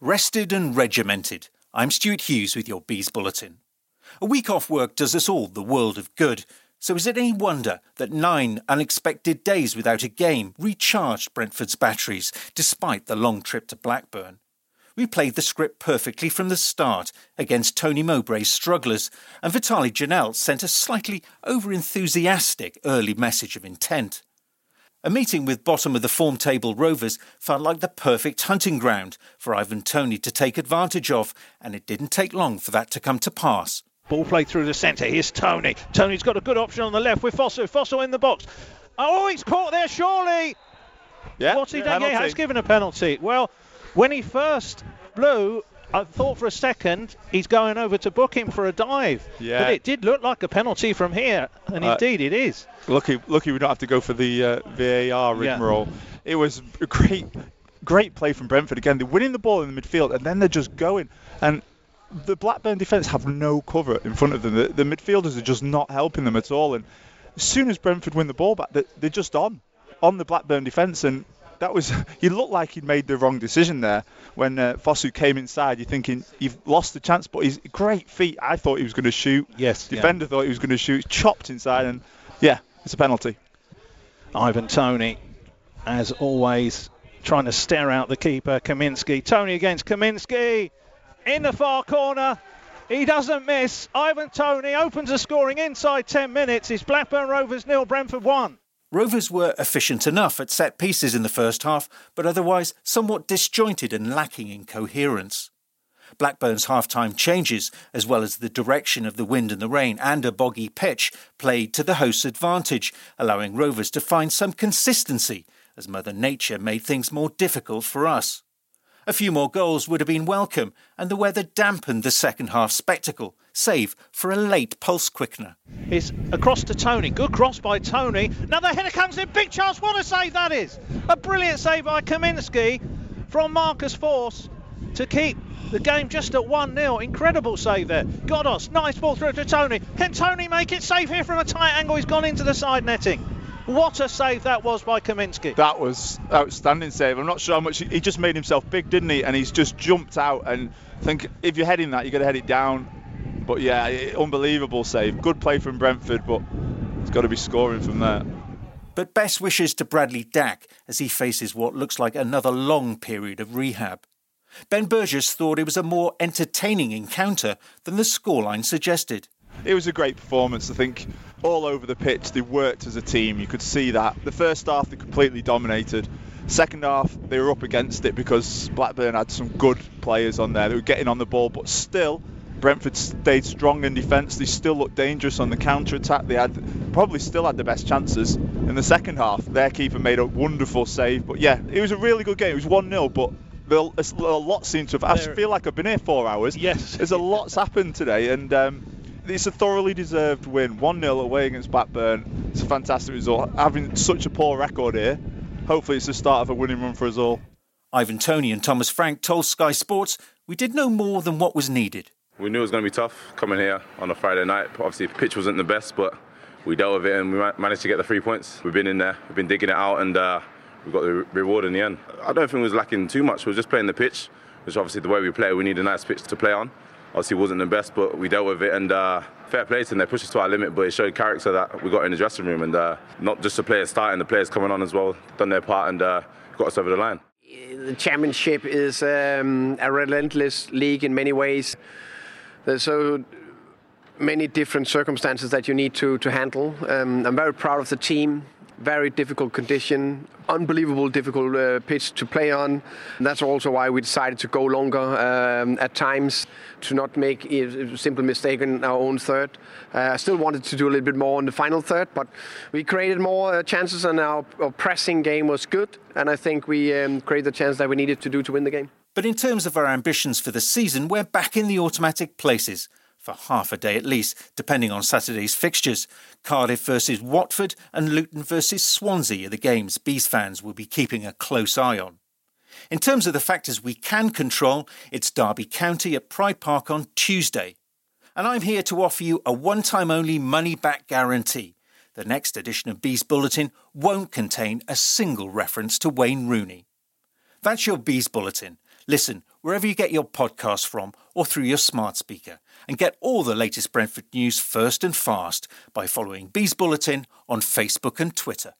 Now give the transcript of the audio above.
Rested and regimented. I'm Stuart Hughes with your Bees Bulletin. A week off work does us all the world of good, so is it any wonder that nine unexpected days without a game recharged Brentford's batteries despite the long trip to Blackburn? We played the script perfectly from the start against Tony Mowbray's strugglers, and Vitaly Janelt sent a slightly over enthusiastic early message of intent. A meeting with bottom of the form table Rovers felt like the perfect hunting ground for Ivan Toney to take advantage of, and it didn't take long for that to come to pass. Ball played through the centre. Here's Toney. Toney's got a good option on the left with Fosu. Fosu in the box. Oh, he's caught there, surely. Yeah, Watty Dengue has given a penalty. Well, when he first blew, I thought for a second he's going over to book him for a dive. Yeah. But it did look like a penalty from here, and Uh, indeed it is. Lucky, lucky we don't have to go for the uh, VAR Yeah. rigmarole. It was a great, great play from Brentford again. They're winning the ball in the midfield and then they're just going. And the Blackburn defence have no cover in front of them. The, the midfielders are just not helping them at all. And as soon as Brentford win the ball back, they- they're just on, on the Blackburn defence. And that was, you looked like he'd made the wrong decision there when uh, Fosu came inside. You're thinking you've lost the chance, but he's great feet. I thought he was going to shoot. Yes. yeah. Defender thought he was going to shoot. Chopped inside, and yeah, it's a penalty. Ivan Toney, as always, trying to stare out the keeper, Kaminski. Toney against Kaminski in the far corner. He doesn't miss. Ivan Toney opens the scoring inside 10 minutes. It's Blackburn Rovers nil, Brentford 1. Rovers were efficient enough at set pieces in the first half, but otherwise somewhat disjointed and lacking in coherence. Blackburn's half-time changes, as well as the direction of the wind and the rain and a boggy pitch, played to the host's advantage, allowing Rovers to find some consistency, as Mother Nature made things more difficult for us. A few more goals would have been welcome, and the weather dampened the second half spectacle, save for a late pulse quickener. It's across to Toney. Good cross by Toney. Another header comes in. Big chance. What a save that is. A brilliant save by Kaminski from Marcus Forss to keep the game just at 1 0. Incredible save there. Godos. Nice ball through to Toney. Can Toney make it safe here from a tight angle? He's gone into the side netting. What a save that was by Kaminski. That was outstanding save. I'm not sure how much he just made himself big, didn't he? And he's just jumped out. And I think if you're heading that, you got to head it down. But yeah, i- unbelievable save. Good play from Brentford, but he's got to be scoring from there. But best wishes to Bradley Dack as he faces what looks like another long period of rehab. Ben Burgess thought it was a more entertaining encounter than the scoreline suggested. It was a great performance. I think all over the pitch they worked as a team. You could see that. The first half they completely dominated. Second half they were up against it because Blackburn had some good players on there. They were getting on the ball, but still Brentford stayed strong in defence. They still looked dangerous on the counter attack. They had probably still had the best chances in the second half. Their keeper made a wonderful save. But yeah, it was a really good game. It was 1 0, but a lot seemed to have. I feel like I've been here four hours. Yes. There's a lot's happened today, and um, it's a thoroughly deserved win. 1 0 away against Blackburn. It's a fantastic result. Having such a poor record here, hopefully it's the start of a winning run for us all. Ivan Toney and Thomas Frank told Sky Sports we did no more than what was needed. We knew it was going to be tough coming here on a Friday night. Obviously, the pitch wasn't the best, but we dealt with it and we managed to get the three points. We've been in there, we've been digging it out, and uh, we got the reward in the end. I don't think we was lacking too much. We were just playing the pitch, which obviously the way we play, we need a nice pitch to play on. Obviously, wasn't the best, but we dealt with it, and uh, fair play to them. They pushed us to our limit, but it showed character that we got in the dressing room, and uh, not just the players starting, the players coming on as well, done their part, and uh, got us over the line. The championship is um, a relentless league in many ways. There's so many different circumstances that you need to, to handle. Um, I'm very proud of the team. Very difficult condition, unbelievable difficult uh, pitch to play on. And that's also why we decided to go longer um, at times to not make a simple mistake in our own third. Uh, I still wanted to do a little bit more in the final third, but we created more uh, chances and our, our pressing game was good. And I think we um, created the chance that we needed to do to win the game. But in terms of our ambitions for the season, we're back in the automatic places. For half a day at least, depending on Saturday's fixtures. Cardiff versus Watford and Luton versus Swansea are the games Bees fans will be keeping a close eye on. In terms of the factors we can control, it's Derby County at Pride Park on Tuesday. And I'm here to offer you a one time only money back guarantee. The next edition of Bees Bulletin won't contain a single reference to Wayne Rooney. That's your Bees Bulletin. Listen wherever you get your podcast from or through your smart speaker and get all the latest Brentford news first and fast by following Bees Bulletin on Facebook and Twitter.